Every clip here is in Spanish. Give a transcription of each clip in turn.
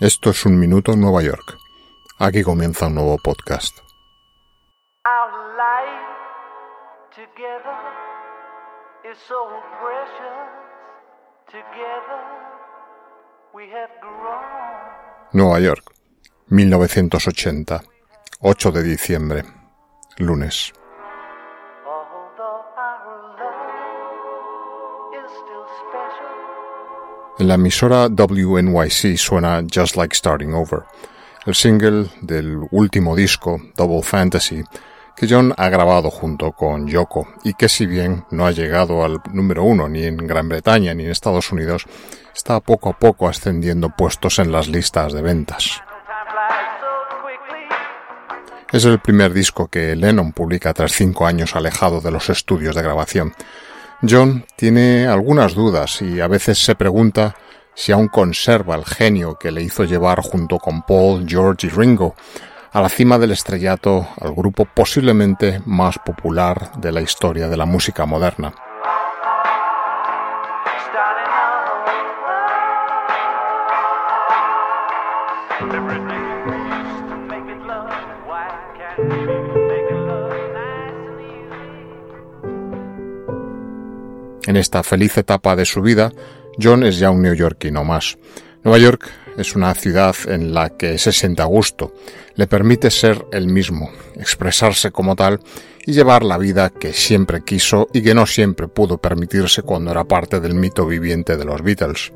Esto es un minuto en Nueva York. Aquí comienza un nuevo podcast. Nueva York, 1980, 8 de diciembre, lunes. En la emisora WNYC suena Just Like Starting Over, el single del último disco, Double Fantasy, que John ha grabado junto con Yoko y que si bien no ha llegado al número uno ni en Gran Bretaña ni en Estados Unidos, está poco a poco ascendiendo puestos en las listas de ventas. Es el primer disco que Lennon publica tras cinco años alejado de los estudios de grabación. John tiene algunas dudas y a veces se pregunta si aún conserva el genio que le hizo llevar junto con Paul, George y Ringo a la cima del estrellato al grupo posiblemente más popular de la historia de la música moderna. En esta feliz etapa de su vida, John es ya un neoyorquino más. Nueva York es una ciudad en la que se siente a gusto, le permite ser el mismo, expresarse como tal y llevar la vida que siempre quiso y que no siempre pudo permitirse cuando era parte del mito viviente de los Beatles.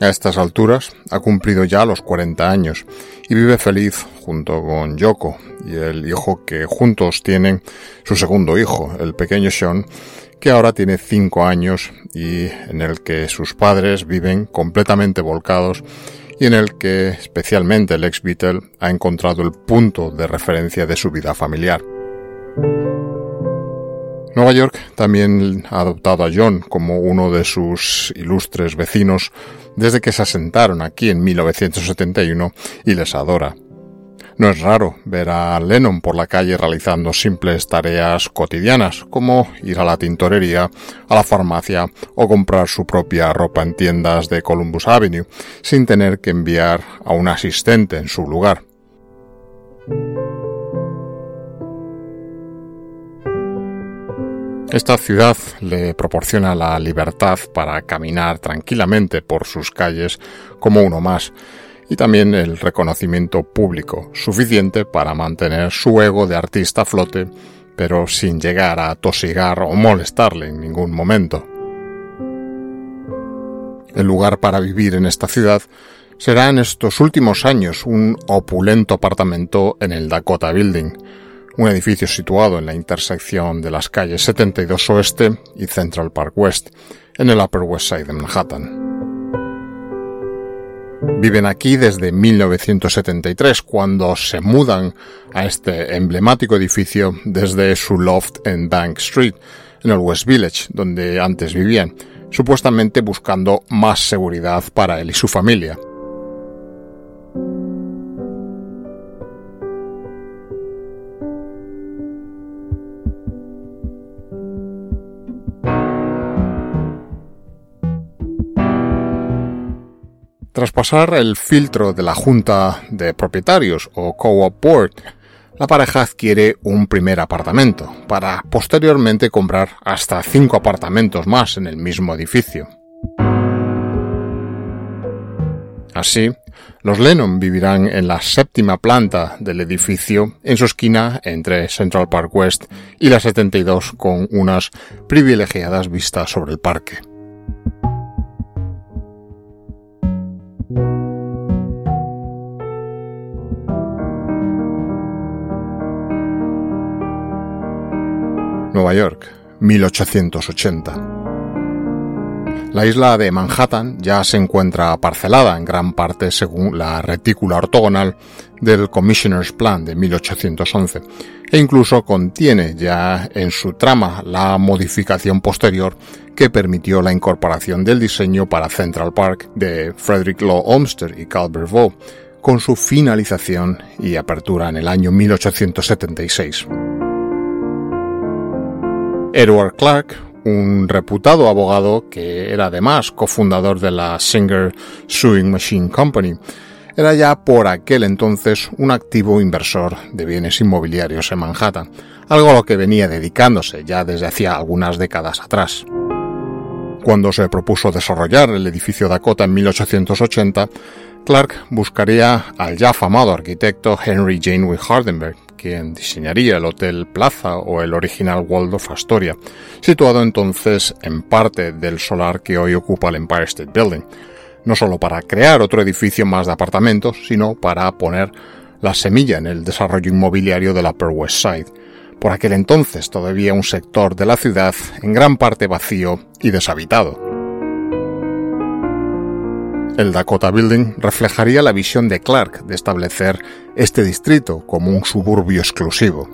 A estas alturas ha cumplido ya los 40 años y vive feliz junto con Yoko y el hijo que juntos tienen su segundo hijo, el pequeño Sean, que ahora tiene 5 años y en el que sus padres viven completamente volcados y en el que especialmente el ex Beatle ha encontrado el punto de referencia de su vida familiar. Nueva York también ha adoptado a John como uno de sus ilustres vecinos desde que se asentaron aquí en 1971 y les adora. No es raro ver a Lennon por la calle realizando simples tareas cotidianas como ir a la tintorería, a la farmacia o comprar su propia ropa en tiendas de Columbus Avenue sin tener que enviar a un asistente en su lugar. Esta ciudad le proporciona la libertad para caminar tranquilamente por sus calles como uno más y también el reconocimiento público suficiente para mantener su ego de artista a flote, pero sin llegar a tosigar o molestarle en ningún momento. El lugar para vivir en esta ciudad será en estos últimos años un opulento apartamento en el Dakota Building, un edificio situado en la intersección de las calles 72 Oeste y Central Park West, en el Upper West Side de Manhattan. Viven aquí desde 1973, cuando se mudan a este emblemático edificio desde su loft en Bank Street, en el West Village, donde antes vivían, supuestamente buscando más seguridad para él y su familia. Tras pasar el filtro de la Junta de Propietarios o Co-op Board, la pareja adquiere un primer apartamento para posteriormente comprar hasta cinco apartamentos más en el mismo edificio. Así, los Lennon vivirán en la séptima planta del edificio, en su esquina entre Central Park West y la 72, con unas privilegiadas vistas sobre el parque. Nueva York, 1880. La isla de Manhattan ya se encuentra parcelada en gran parte según la retícula ortogonal del Commissioner's Plan de 1811 e incluso contiene ya en su trama la modificación posterior que permitió la incorporación del diseño para Central Park de Frederick Law Olmsted y Calvert Vaux, con su finalización y apertura en el año 1876. Edward Clark, un reputado abogado que era además cofundador de la Singer Sewing Machine Company. Era ya por aquel entonces un activo inversor de bienes inmobiliarios en Manhattan, algo a lo que venía dedicándose ya desde hacía algunas décadas atrás. Cuando se propuso desarrollar el edificio Dakota en 1880, Clark buscaría al ya afamado arquitecto Henry Janeway Hardenberg, quien diseñaría el Hotel Plaza o el original Waldorf Astoria, situado entonces en parte del solar que hoy ocupa el Empire State Building, no solo para crear otro edificio más de apartamentos, sino para poner la semilla en el desarrollo inmobiliario de la Upper West Side, por aquel entonces todavía un sector de la ciudad en gran parte vacío y deshabitado. El Dakota Building reflejaría la visión de Clark de establecer este distrito como un suburbio exclusivo.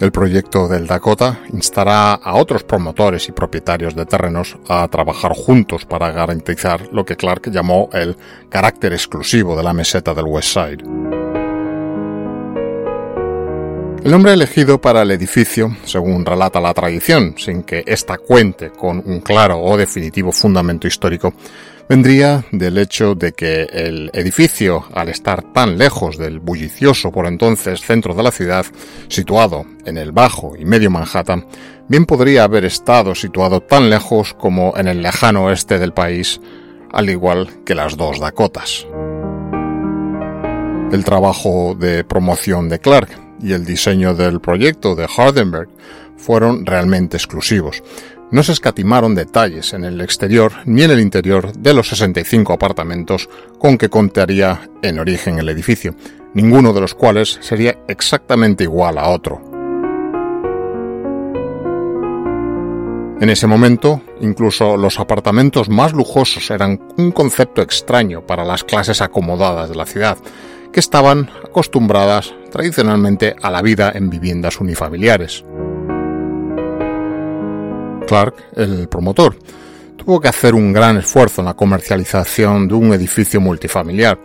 El proyecto del Dakota instará a otros promotores y propietarios de terrenos a trabajar juntos para garantizar lo que Clark llamó el carácter exclusivo de la meseta del West Side. El nombre elegido para el edificio, según relata la tradición, sin que ésta cuente con un claro o definitivo fundamento histórico, vendría del hecho de que el edificio, al estar tan lejos del bullicioso por entonces centro de la ciudad, situado en el Bajo y Medio Manhattan, bien podría haber estado situado tan lejos como en el lejano oeste del país, al igual que las dos Dakotas. El trabajo de promoción de Clark y el diseño del proyecto de Hardenberg fueron realmente exclusivos. No se escatimaron detalles en el exterior ni en el interior de los 65 apartamentos con que contaría en origen el edificio, ninguno de los cuales sería exactamente igual a otro. En ese momento, incluso los apartamentos más lujosos eran un concepto extraño para las clases acomodadas de la ciudad, que estaban acostumbradas tradicionalmente a la vida en viviendas unifamiliares. Clark, el promotor, tuvo que hacer un gran esfuerzo en la comercialización de un edificio multifamiliar,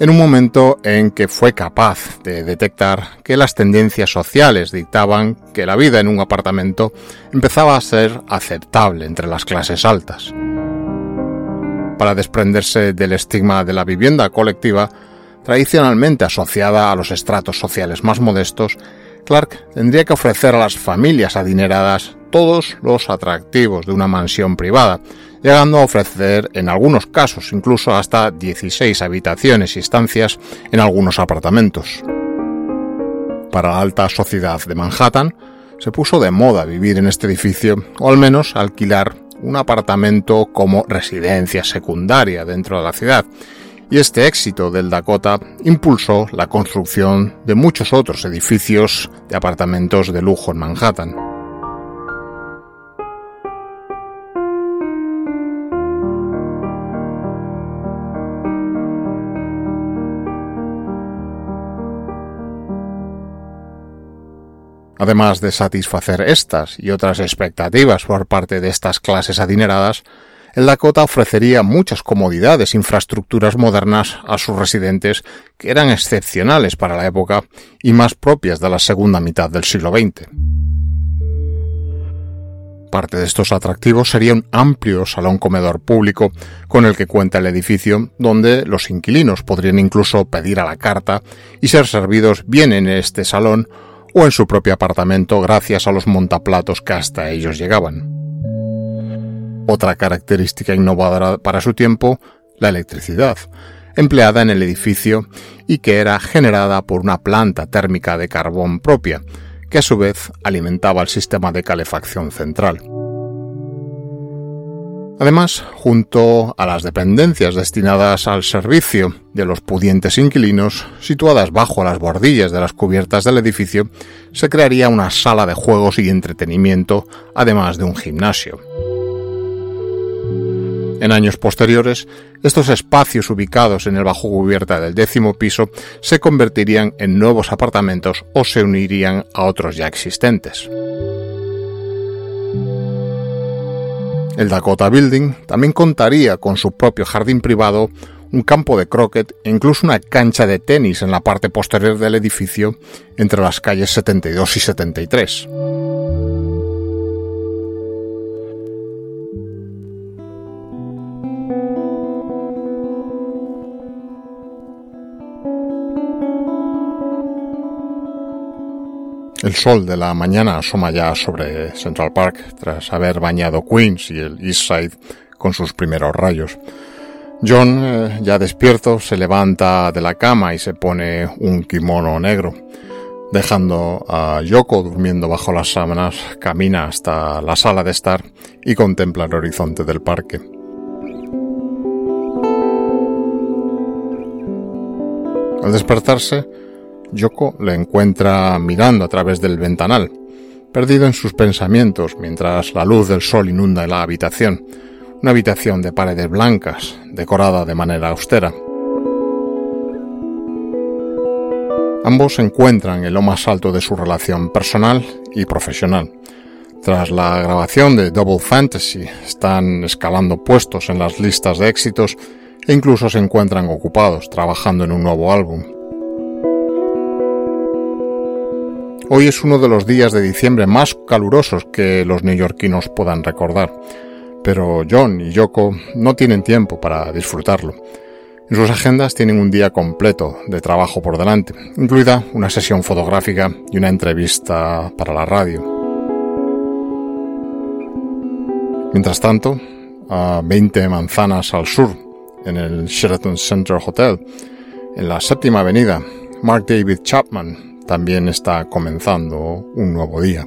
en un momento en que fue capaz de detectar que las tendencias sociales dictaban que la vida en un apartamento empezaba a ser aceptable entre las clases altas. Para desprenderse del estigma de la vivienda colectiva, tradicionalmente asociada a los estratos sociales más modestos, Clark tendría que ofrecer a las familias adineradas todos los atractivos de una mansión privada, llegando a ofrecer en algunos casos incluso hasta 16 habitaciones y estancias en algunos apartamentos. Para la alta sociedad de Manhattan, se puso de moda vivir en este edificio, o al menos alquilar un apartamento como residencia secundaria dentro de la ciudad, y este éxito del Dakota impulsó la construcción de muchos otros edificios de apartamentos de lujo en Manhattan. Además de satisfacer estas y otras expectativas por parte de estas clases adineradas, el Dakota ofrecería muchas comodidades, infraestructuras modernas a sus residentes que eran excepcionales para la época y más propias de la segunda mitad del siglo XX. Parte de estos atractivos sería un amplio salón comedor público con el que cuenta el edificio, donde los inquilinos podrían incluso pedir a la carta y ser servidos bien en este salón o en su propio apartamento gracias a los montaplatos que hasta ellos llegaban. Otra característica innovadora para su tiempo, la electricidad, empleada en el edificio y que era generada por una planta térmica de carbón propia, que a su vez alimentaba el sistema de calefacción central. Además, junto a las dependencias destinadas al servicio de los pudientes inquilinos, situadas bajo las bordillas de las cubiertas del edificio, se crearía una sala de juegos y entretenimiento, además de un gimnasio. En años posteriores, estos espacios ubicados en el bajo cubierta del décimo piso se convertirían en nuevos apartamentos o se unirían a otros ya existentes. El Dakota Building también contaría con su propio jardín privado, un campo de croquet e incluso una cancha de tenis en la parte posterior del edificio entre las calles 72 y 73. El sol de la mañana asoma ya sobre Central Park tras haber bañado Queens y el East Side con sus primeros rayos. John, eh, ya despierto, se levanta de la cama y se pone un kimono negro. Dejando a Yoko durmiendo bajo las sábanas, camina hasta la sala de estar y contempla el horizonte del parque. Al despertarse, Yoko le encuentra mirando a través del ventanal, perdido en sus pensamientos mientras la luz del sol inunda la habitación, una habitación de paredes blancas, decorada de manera austera. Ambos se encuentran en lo más alto de su relación personal y profesional. Tras la grabación de Double Fantasy, están escalando puestos en las listas de éxitos e incluso se encuentran ocupados trabajando en un nuevo álbum. Hoy es uno de los días de diciembre más calurosos que los neoyorquinos puedan recordar, pero John y Yoko no tienen tiempo para disfrutarlo. En sus agendas tienen un día completo de trabajo por delante, incluida una sesión fotográfica y una entrevista para la radio. Mientras tanto, a 20 manzanas al sur en el Sheraton Center Hotel, en la séptima avenida, Mark David Chapman también está comenzando un nuevo día.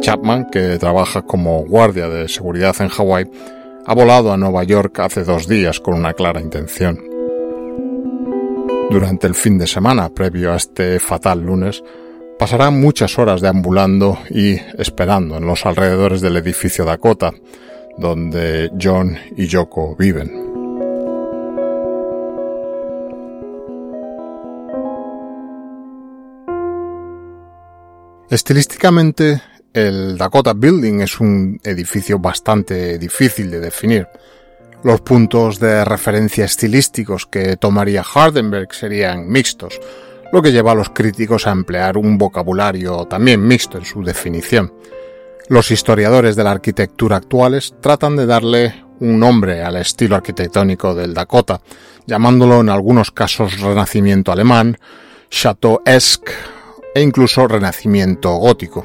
Chapman, que trabaja como guardia de seguridad en Hawái, ha volado a Nueva York hace dos días con una clara intención. Durante el fin de semana previo a este fatal lunes, Pasará muchas horas deambulando y esperando en los alrededores del edificio Dakota, donde John y Yoko viven. Estilísticamente, el Dakota Building es un edificio bastante difícil de definir. Los puntos de referencia estilísticos que tomaría Hardenberg serían mixtos, lo que lleva a los críticos a emplear un vocabulario también mixto en su definición. Los historiadores de la arquitectura actuales tratan de darle un nombre al estilo arquitectónico del Dakota, llamándolo en algunos casos renacimiento alemán, chateau-esque e incluso renacimiento gótico.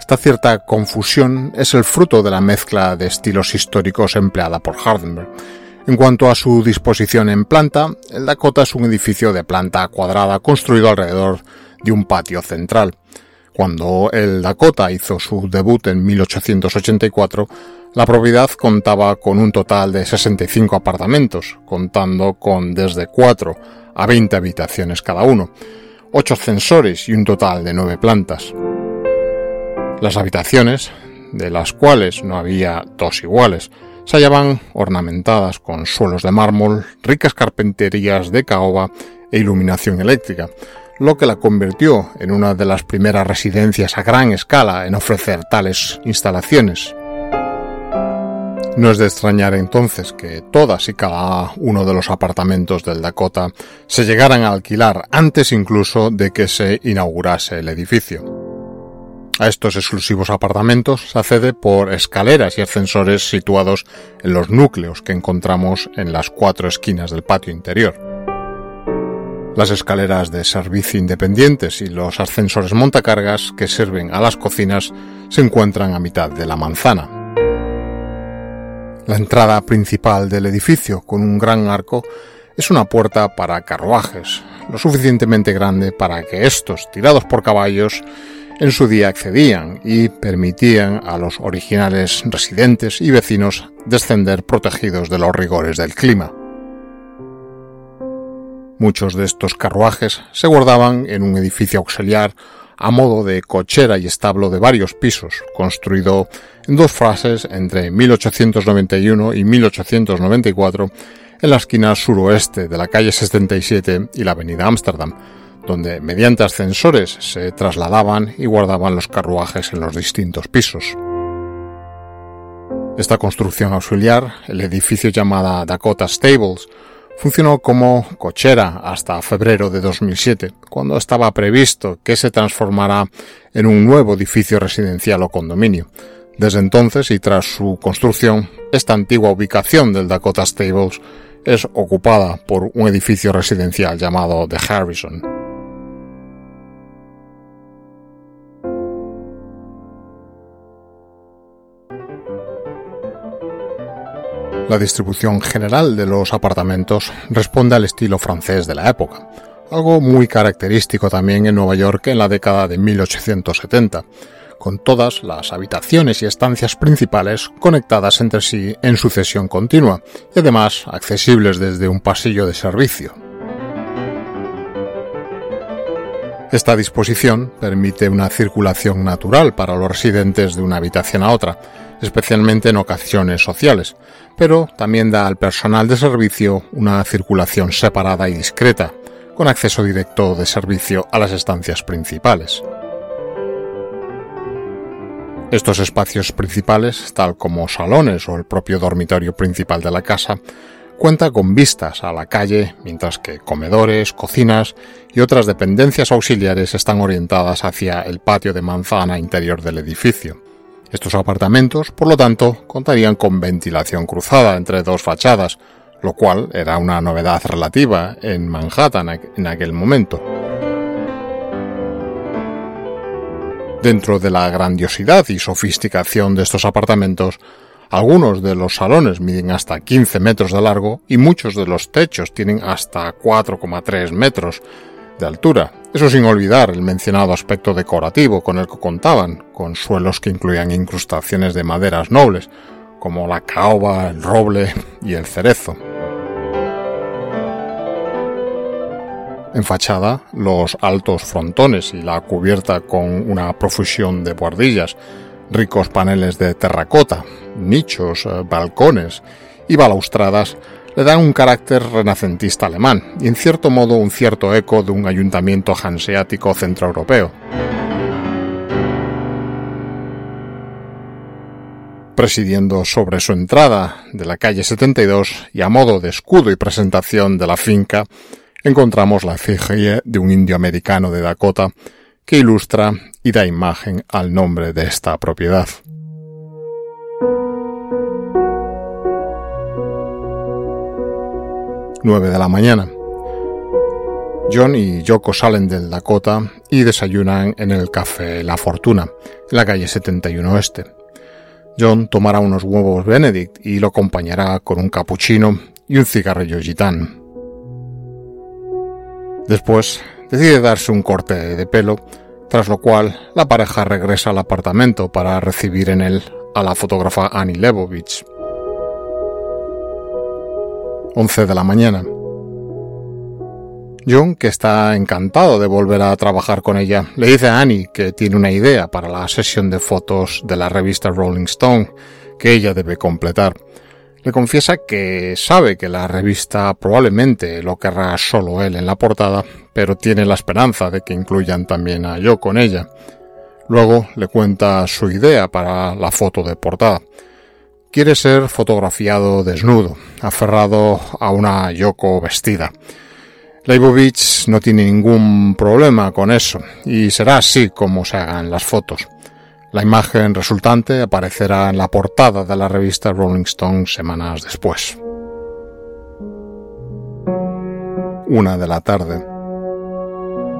Esta cierta confusión es el fruto de la mezcla de estilos históricos empleada por Hardenberg, en cuanto a su disposición en planta, el Dakota es un edificio de planta cuadrada construido alrededor de un patio central. Cuando el Dakota hizo su debut en 1884, la propiedad contaba con un total de 65 apartamentos, contando con desde 4 a 20 habitaciones cada uno, 8 ascensores y un total de 9 plantas. Las habitaciones, de las cuales no había dos iguales, se hallaban ornamentadas con suelos de mármol, ricas carpinterías de caoba e iluminación eléctrica, lo que la convirtió en una de las primeras residencias a gran escala en ofrecer tales instalaciones. No es de extrañar entonces que todas y cada uno de los apartamentos del Dakota se llegaran a alquilar antes incluso de que se inaugurase el edificio. A estos exclusivos apartamentos se accede por escaleras y ascensores situados en los núcleos que encontramos en las cuatro esquinas del patio interior. Las escaleras de servicio independientes y los ascensores montacargas que sirven a las cocinas se encuentran a mitad de la manzana. La entrada principal del edificio, con un gran arco, es una puerta para carruajes, lo suficientemente grande para que estos, tirados por caballos, en su día accedían y permitían a los originales residentes y vecinos descender protegidos de los rigores del clima. Muchos de estos carruajes se guardaban en un edificio auxiliar a modo de cochera y establo de varios pisos, construido en dos fases entre 1891 y 1894 en la esquina suroeste de la calle 77 y la avenida Ámsterdam, donde mediante ascensores se trasladaban y guardaban los carruajes en los distintos pisos. Esta construcción auxiliar, el edificio llamada Dakota Stables, funcionó como cochera hasta febrero de 2007, cuando estaba previsto que se transformara en un nuevo edificio residencial o condominio. Desde entonces y tras su construcción, esta antigua ubicación del Dakota Stables es ocupada por un edificio residencial llamado The Harrison. La distribución general de los apartamentos responde al estilo francés de la época, algo muy característico también en Nueva York en la década de 1870, con todas las habitaciones y estancias principales conectadas entre sí en sucesión continua y además accesibles desde un pasillo de servicio. Esta disposición permite una circulación natural para los residentes de una habitación a otra, especialmente en ocasiones sociales, pero también da al personal de servicio una circulación separada y discreta, con acceso directo de servicio a las estancias principales. Estos espacios principales, tal como salones o el propio dormitorio principal de la casa, cuenta con vistas a la calle, mientras que comedores, cocinas y otras dependencias auxiliares están orientadas hacia el patio de manzana interior del edificio. Estos apartamentos, por lo tanto, contarían con ventilación cruzada entre dos fachadas, lo cual era una novedad relativa en Manhattan en aquel momento. Dentro de la grandiosidad y sofisticación de estos apartamentos, algunos de los salones miden hasta 15 metros de largo y muchos de los techos tienen hasta 4,3 metros, de altura. Eso sin olvidar el mencionado aspecto decorativo con el que contaban, con suelos que incluían incrustaciones de maderas nobles, como la caoba, el roble y el cerezo. En fachada, los altos frontones y la cubierta con una profusión de buhardillas, ricos paneles de terracota, nichos, eh, balcones y balaustradas le dan un carácter renacentista alemán y en cierto modo un cierto eco de un ayuntamiento hanseático centroeuropeo. Presidiendo sobre su entrada de la calle 72 y a modo de escudo y presentación de la finca, encontramos la efigie de un indio americano de Dakota que ilustra y da imagen al nombre de esta propiedad. 9 de la mañana. John y Yoko salen del Dakota y desayunan en el café La Fortuna, en la calle 71 Oeste. John tomará unos huevos Benedict y lo acompañará con un cappuccino y un cigarrillo gitán. Después decide darse un corte de pelo, tras lo cual la pareja regresa al apartamento para recibir en él a la fotógrafa Annie Lebovich. 11 de la mañana. John, que está encantado de volver a trabajar con ella, le dice a Annie que tiene una idea para la sesión de fotos de la revista Rolling Stone que ella debe completar. Le confiesa que sabe que la revista probablemente lo querrá solo él en la portada, pero tiene la esperanza de que incluyan también a yo con ella. Luego le cuenta su idea para la foto de portada quiere ser fotografiado desnudo, aferrado a una Yoko vestida. Leibovich no tiene ningún problema con eso, y será así como se hagan las fotos. La imagen resultante aparecerá en la portada de la revista Rolling Stone semanas después. Una de la tarde.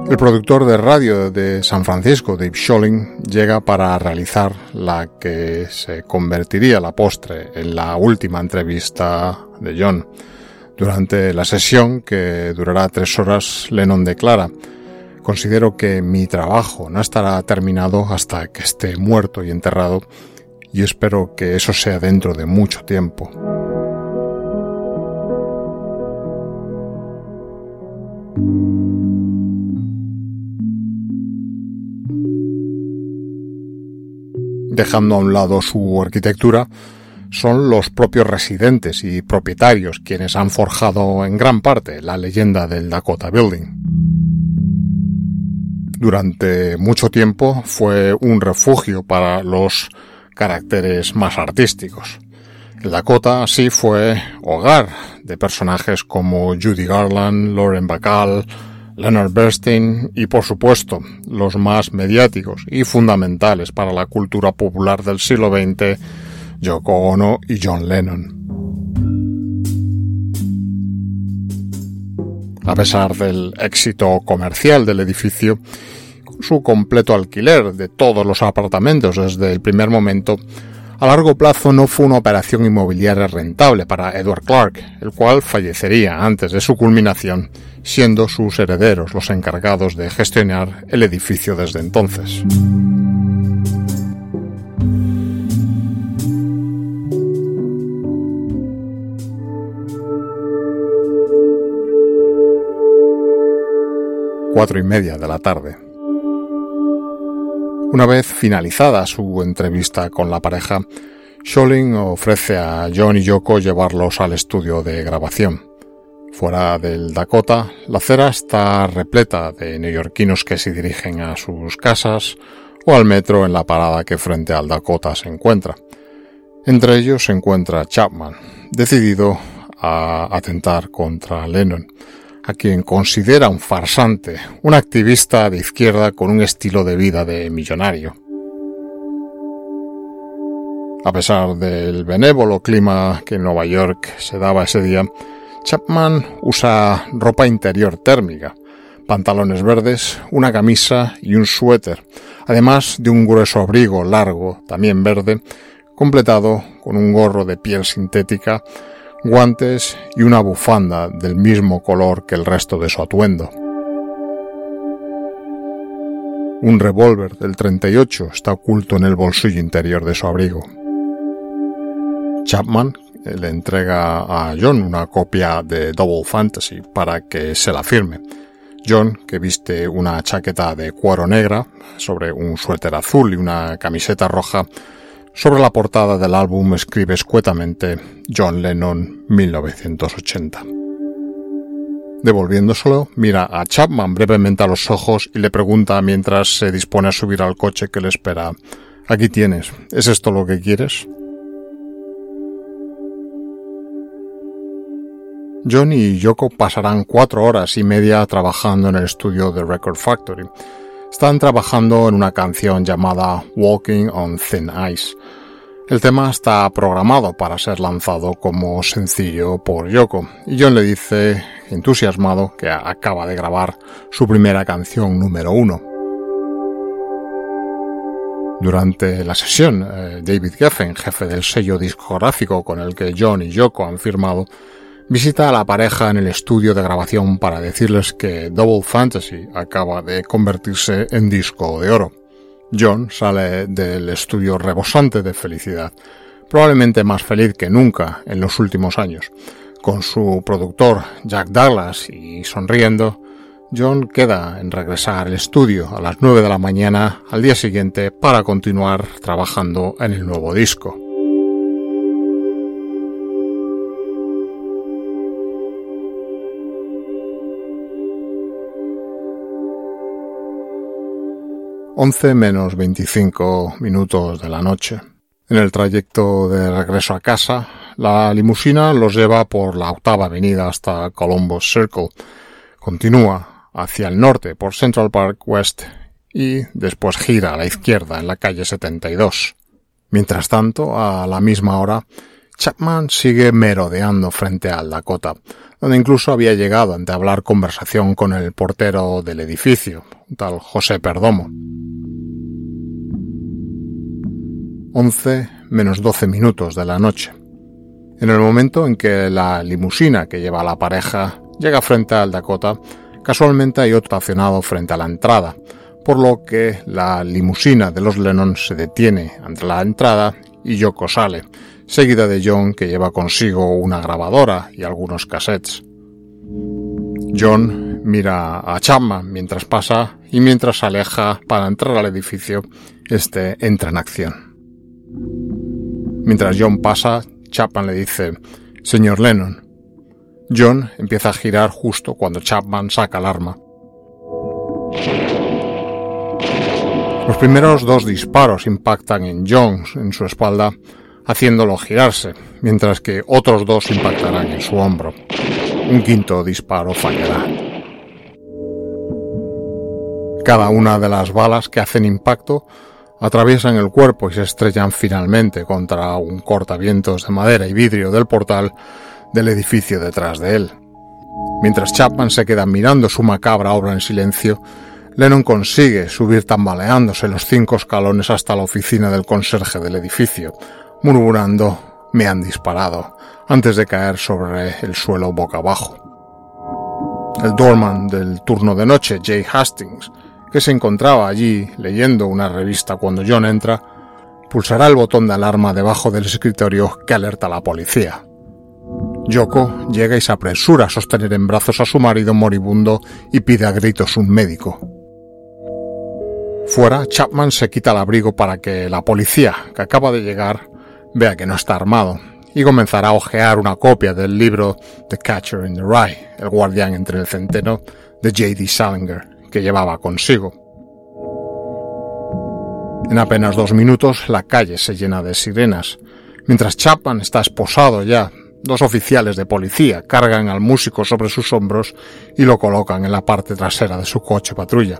El productor de radio de San Francisco, Dave Scholling, llega para realizar la que se convertiría la postre en la última entrevista de John. Durante la sesión, que durará tres horas, Lennon declara Considero que mi trabajo no estará terminado hasta que esté muerto y enterrado, y espero que eso sea dentro de mucho tiempo. dejando a un lado su arquitectura, son los propios residentes y propietarios quienes han forjado en gran parte la leyenda del Dakota Building. Durante mucho tiempo fue un refugio para los caracteres más artísticos. El Dakota así fue hogar de personajes como Judy Garland, Lauren Bacall, Leonard Bernstein y, por supuesto, los más mediáticos y fundamentales para la cultura popular del siglo XX, Yoko Ono y John Lennon. A pesar del éxito comercial del edificio, su completo alquiler de todos los apartamentos desde el primer momento, a largo plazo no fue una operación inmobiliaria rentable para Edward Clark, el cual fallecería antes de su culminación, siendo sus herederos los encargados de gestionar el edificio desde entonces. Cuatro y media de la tarde. Una vez finalizada su entrevista con la pareja, Scholling ofrece a John y Yoko llevarlos al estudio de grabación. Fuera del Dakota, la acera está repleta de neoyorquinos que se dirigen a sus casas o al metro en la parada que frente al Dakota se encuentra. Entre ellos se encuentra Chapman, decidido a atentar contra Lennon a quien considera un farsante, un activista de izquierda con un estilo de vida de millonario. A pesar del benévolo clima que en Nueva York se daba ese día, Chapman usa ropa interior térmica, pantalones verdes, una camisa y un suéter, además de un grueso abrigo largo, también verde, completado con un gorro de piel sintética guantes y una bufanda del mismo color que el resto de su atuendo. Un revólver del 38 está oculto en el bolsillo interior de su abrigo. Chapman le entrega a John una copia de Double Fantasy para que se la firme. John, que viste una chaqueta de cuero negra sobre un suéter azul y una camiseta roja, sobre la portada del álbum escribe escuetamente John Lennon 1980. Devolviéndoselo, mira a Chapman brevemente a los ojos y le pregunta mientras se dispone a subir al coche que le espera Aquí tienes, ¿es esto lo que quieres? John y Yoko pasarán cuatro horas y media trabajando en el estudio de Record Factory están trabajando en una canción llamada Walking on Thin Ice. El tema está programado para ser lanzado como sencillo por Yoko y John le dice, entusiasmado, que acaba de grabar su primera canción número uno. Durante la sesión, eh, David Geffen, jefe del sello discográfico con el que John y Yoko han firmado, visita a la pareja en el estudio de grabación para decirles que Double Fantasy acaba de convertirse en disco de oro. John sale del estudio rebosante de felicidad, probablemente más feliz que nunca en los últimos años. Con su productor Jack Douglas y sonriendo, John queda en regresar al estudio a las 9 de la mañana al día siguiente para continuar trabajando en el nuevo disco. 11 menos 25 minutos de la noche. En el trayecto de regreso a casa, la limusina los lleva por la octava avenida hasta Columbus Circle. Continúa hacia el norte por Central Park West y después gira a la izquierda en la calle 72. Mientras tanto, a la misma hora, Chapman sigue merodeando frente al Dakota, donde incluso había llegado a entablar conversación con el portero del edificio, tal José Perdomo. 11 menos 12 minutos de la noche. En el momento en que la limusina que lleva la pareja llega frente al Dakota, casualmente hay otro estacionado frente a la entrada, por lo que la limusina de los Lennon se detiene ante la entrada y Yoko sale, seguida de John que lleva consigo una grabadora y algunos cassettes. John mira a Chapman mientras pasa y mientras se aleja para entrar al edificio, este entra en acción. Mientras John pasa, Chapman le dice, Señor Lennon. John empieza a girar justo cuando Chapman saca el arma. Los primeros dos disparos impactan en John en su espalda, haciéndolo girarse, mientras que otros dos impactarán en su hombro. Un quinto disparo fallará. Cada una de las balas que hacen impacto atraviesan el cuerpo y se estrellan finalmente contra un cortavientos de madera y vidrio del portal del edificio detrás de él. Mientras Chapman se queda mirando su macabra obra en silencio, Lennon consigue subir tambaleándose los cinco escalones hasta la oficina del conserje del edificio, murmurando me han disparado, antes de caer sobre el suelo boca abajo. El doorman del turno de noche, Jay Hastings, que se encontraba allí leyendo una revista cuando John entra, pulsará el botón de alarma debajo del escritorio que alerta a la policía. Yoko llega y se apresura a sostener en brazos a su marido moribundo y pide a gritos un médico. Fuera, Chapman se quita el abrigo para que la policía, que acaba de llegar, vea que no está armado y comenzará a hojear una copia del libro The Catcher in the Rye, el guardián entre el centeno, de J.D. Salinger, que llevaba consigo. En apenas dos minutos la calle se llena de sirenas. Mientras Chapman está esposado ya, dos oficiales de policía cargan al músico sobre sus hombros y lo colocan en la parte trasera de su coche patrulla.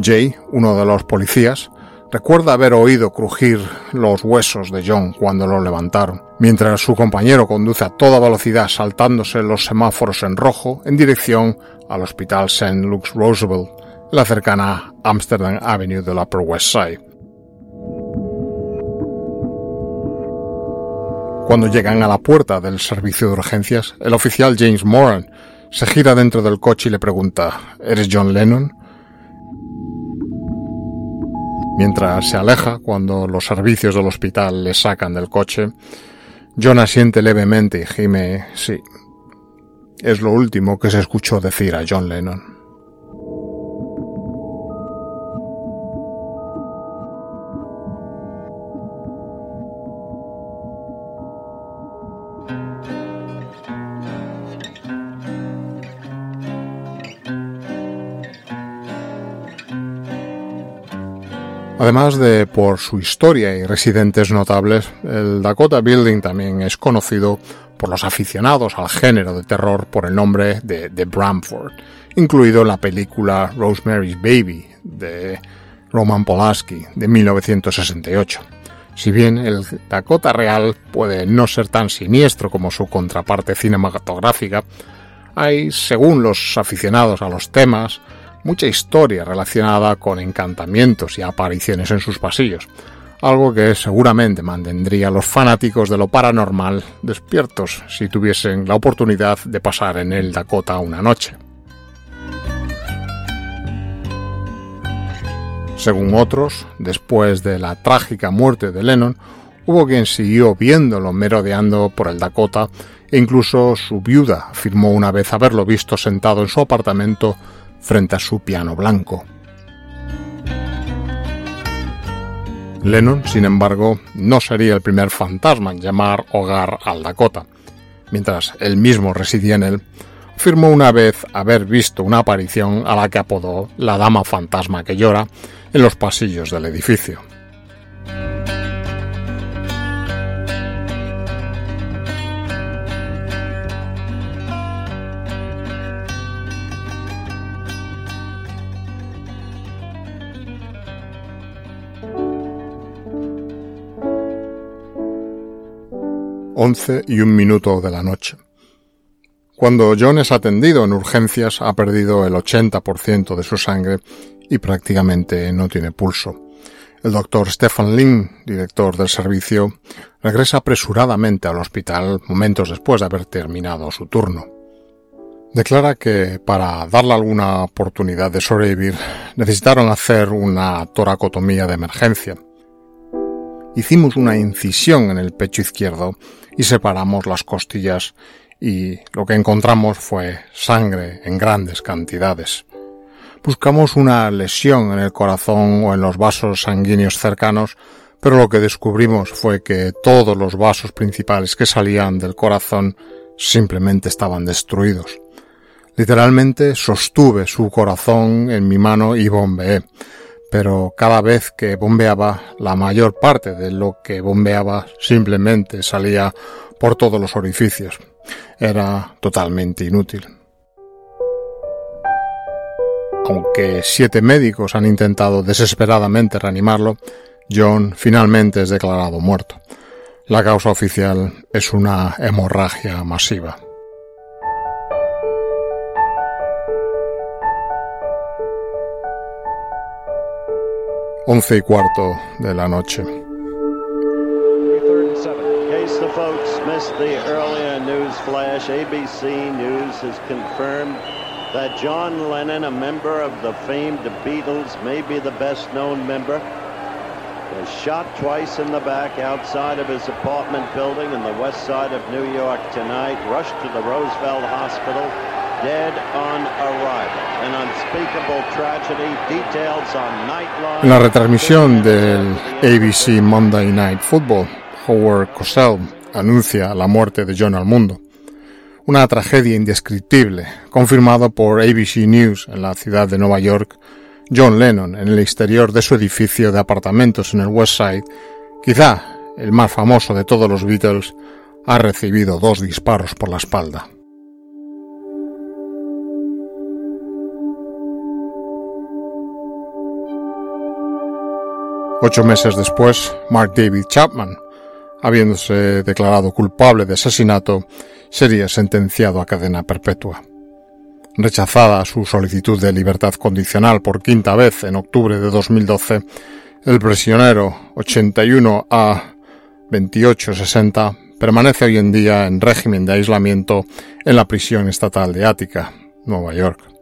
Jay, uno de los policías, recuerda haber oído crujir los huesos de John cuando lo levantaron, mientras su compañero conduce a toda velocidad saltándose los semáforos en rojo en dirección al Hospital St. Luke's Roosevelt, la cercana Amsterdam Avenue del Upper West Side. Cuando llegan a la puerta del servicio de urgencias, el oficial James Moran se gira dentro del coche y le pregunta ¿Eres John Lennon? Mientras se aleja, cuando los servicios del hospital le sacan del coche, John asiente levemente y gime sí. Es lo último que se escuchó decir a John Lennon. Además de por su historia y residentes notables, el Dakota Building también es conocido por los aficionados al género de terror por el nombre de, de Bramford, incluido en la película Rosemary's Baby de Roman Polanski de 1968. Si bien el Dakota real puede no ser tan siniestro como su contraparte cinematográfica, hay, según los aficionados a los temas, mucha historia relacionada con encantamientos y apariciones en sus pasillos, algo que seguramente mantendría a los fanáticos de lo paranormal despiertos si tuviesen la oportunidad de pasar en el Dakota una noche. Según otros, después de la trágica muerte de Lennon, hubo quien siguió viéndolo merodeando por el Dakota e incluso su viuda afirmó una vez haberlo visto sentado en su apartamento frente a su piano blanco. Lennon, sin embargo, no sería el primer fantasma en llamar hogar al Dakota. Mientras él mismo residía en él, afirmó una vez haber visto una aparición a la que apodó la Dama Fantasma que llora en los pasillos del edificio. Once y un minuto de la noche. Cuando John es atendido en urgencias ha perdido el 80% de su sangre y prácticamente no tiene pulso. El doctor Stefan Lin, director del servicio, regresa apresuradamente al hospital momentos después de haber terminado su turno. Declara que para darle alguna oportunidad de sobrevivir necesitaron hacer una toracotomía de emergencia. Hicimos una incisión en el pecho izquierdo y separamos las costillas y lo que encontramos fue sangre en grandes cantidades. Buscamos una lesión en el corazón o en los vasos sanguíneos cercanos, pero lo que descubrimos fue que todos los vasos principales que salían del corazón simplemente estaban destruidos. Literalmente sostuve su corazón en mi mano y bombeé, pero cada vez que bombeaba, la mayor parte de lo que bombeaba simplemente salía por todos los orificios. Era totalmente inútil. Aunque siete médicos han intentado desesperadamente reanimarlo, John finalmente es declarado muerto. La causa oficial es una hemorragia masiva. 11 y cuarto de la noche. Third. In case the folks missed the earlier news flash, ABC News has confirmed that John Lennon, a member of the famed Beatles, maybe the best known member, was shot twice in the back outside of his apartment building in the west side of New York tonight, rushed to the Roosevelt Hospital, En la retransmisión del ABC Monday Night Football, Howard Cosell anuncia la muerte de John al mundo. Una tragedia indescriptible, confirmado por ABC News en la ciudad de Nueva York. John Lennon, en el exterior de su edificio de apartamentos en el West Side, quizá el más famoso de todos los Beatles, ha recibido dos disparos por la espalda. Ocho meses después, Mark David Chapman, habiéndose declarado culpable de asesinato, sería sentenciado a cadena perpetua. Rechazada su solicitud de libertad condicional por quinta vez en octubre de 2012, el prisionero 81A 2860 permanece hoy en día en régimen de aislamiento en la prisión estatal de Ática, Nueva York.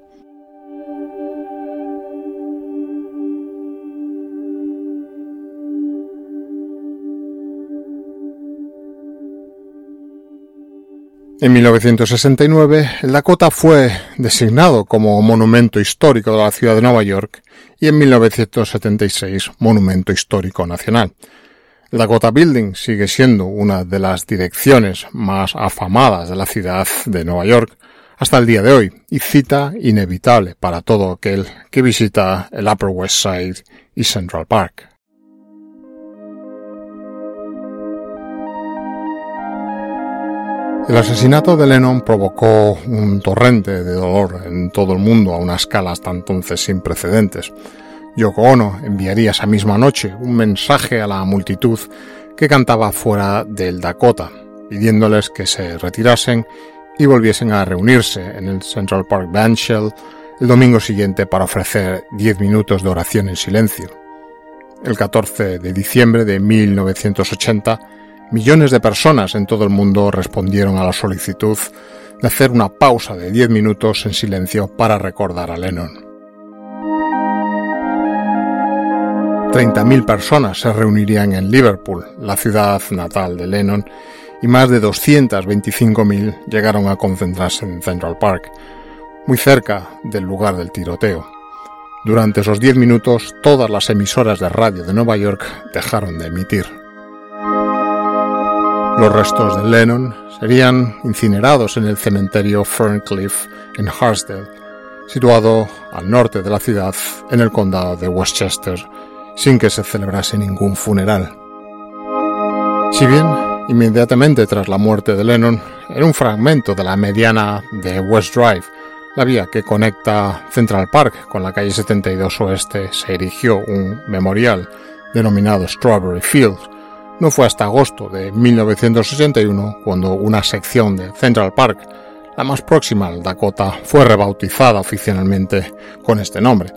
En 1969, el Dakota fue designado como Monumento Histórico de la ciudad de Nueva York y en 1976 Monumento Histórico Nacional. El Dakota Building sigue siendo una de las direcciones más afamadas de la ciudad de Nueva York hasta el día de hoy y cita inevitable para todo aquel que visita el Upper West Side y Central Park. El asesinato de Lennon provocó un torrente de dolor en todo el mundo a una escala hasta entonces sin precedentes. Yoko Ono enviaría esa misma noche un mensaje a la multitud que cantaba fuera del Dakota, pidiéndoles que se retirasen y volviesen a reunirse en el Central Park Bandshell el domingo siguiente para ofrecer 10 minutos de oración en silencio. El 14 de diciembre de 1980, Millones de personas en todo el mundo respondieron a la solicitud de hacer una pausa de 10 minutos en silencio para recordar a Lennon. 30.000 personas se reunirían en Liverpool, la ciudad natal de Lennon, y más de 225.000 llegaron a concentrarse en Central Park, muy cerca del lugar del tiroteo. Durante esos 10 minutos, todas las emisoras de radio de Nueva York dejaron de emitir. Los restos de Lennon serían incinerados en el cementerio Ferncliff en Harsdale, situado al norte de la ciudad en el condado de Westchester, sin que se celebrase ningún funeral. Si bien, inmediatamente tras la muerte de Lennon, en un fragmento de la mediana de West Drive, la vía que conecta Central Park con la calle 72 Oeste, se erigió un memorial denominado Strawberry Fields, no fue hasta agosto de 1961 cuando una sección de Central Park, la más próxima al Dakota, fue rebautizada oficialmente con este nombre,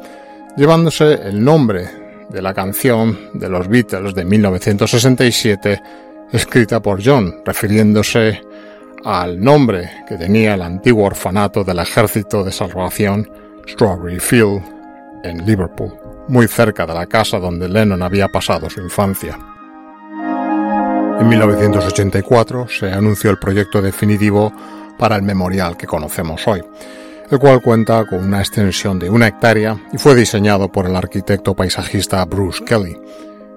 llevándose el nombre de la canción de los Beatles de 1967 escrita por John, refiriéndose al nombre que tenía el antiguo orfanato del Ejército de Salvación Strawberry Field en Liverpool, muy cerca de la casa donde Lennon había pasado su infancia. En 1984 se anunció el proyecto definitivo para el memorial que conocemos hoy, el cual cuenta con una extensión de una hectárea y fue diseñado por el arquitecto paisajista Bruce Kelly.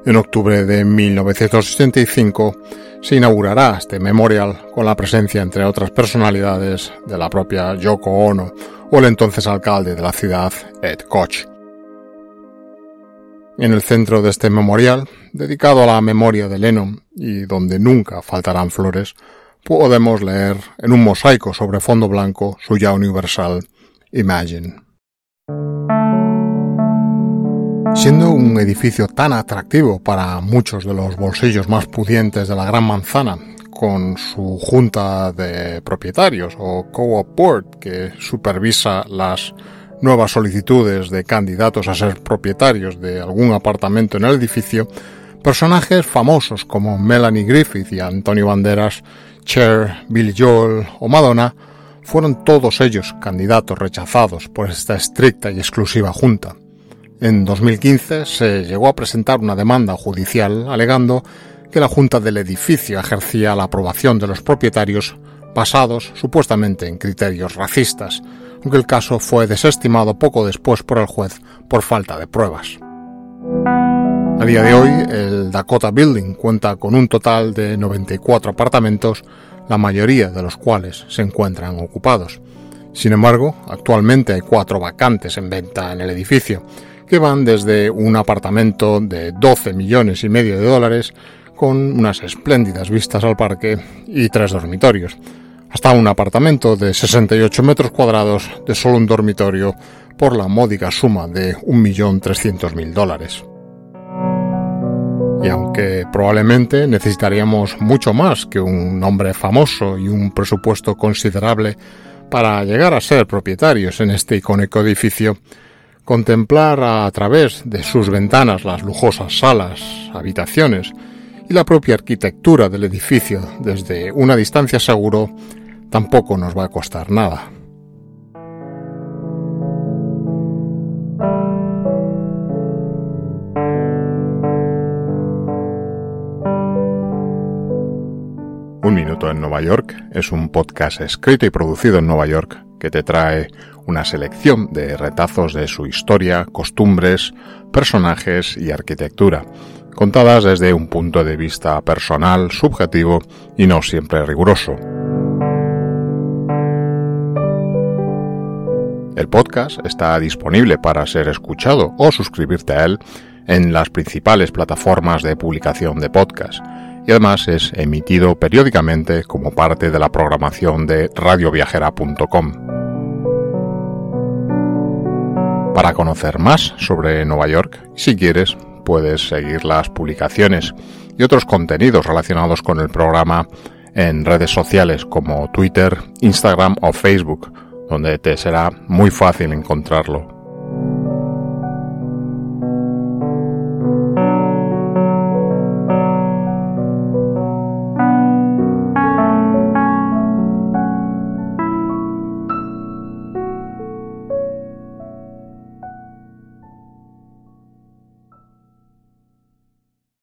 En octubre de 1985 se inaugurará este memorial con la presencia, entre otras personalidades, de la propia Yoko Ono o el entonces alcalde de la ciudad, Ed Koch. En el centro de este memorial, dedicado a la memoria de Lennon y donde nunca faltarán flores, podemos leer en un mosaico sobre fondo blanco su ya universal Imagine. Siendo un edificio tan atractivo para muchos de los bolsillos más pudientes de la Gran Manzana, con su junta de propietarios o co-op board que supervisa las nuevas solicitudes de candidatos a ser propietarios de algún apartamento en el edificio, personajes famosos como Melanie Griffith y Antonio Banderas, Cher, Billy Joel o Madonna fueron todos ellos candidatos rechazados por esta estricta y exclusiva junta. En 2015 se llegó a presentar una demanda judicial alegando que la junta del edificio ejercía la aprobación de los propietarios basados supuestamente en criterios racistas, aunque el caso fue desestimado poco después por el juez por falta de pruebas. A día de hoy, el Dakota Building cuenta con un total de 94 apartamentos, la mayoría de los cuales se encuentran ocupados. Sin embargo, actualmente hay cuatro vacantes en venta en el edificio, que van desde un apartamento de 12 millones y medio de dólares con unas espléndidas vistas al parque y tres dormitorios, hasta un apartamento de 68 metros cuadrados de solo un dormitorio por la módica suma de 1.300.000 dólares. Y aunque probablemente necesitaríamos mucho más que un nombre famoso y un presupuesto considerable para llegar a ser propietarios en este icónico edificio, contemplar a través de sus ventanas las lujosas salas, habitaciones y la propia arquitectura del edificio desde una distancia seguro tampoco nos va a costar nada. Un Minuto en Nueva York es un podcast escrito y producido en Nueva York que te trae una selección de retazos de su historia, costumbres, personajes y arquitectura, contadas desde un punto de vista personal, subjetivo y no siempre riguroso. El podcast está disponible para ser escuchado o suscribirte a él en las principales plataformas de publicación de podcast y además es emitido periódicamente como parte de la programación de radioviajera.com. Para conocer más sobre Nueva York, si quieres, puedes seguir las publicaciones y otros contenidos relacionados con el programa en redes sociales como Twitter, Instagram o Facebook, donde te será muy fácil encontrarlo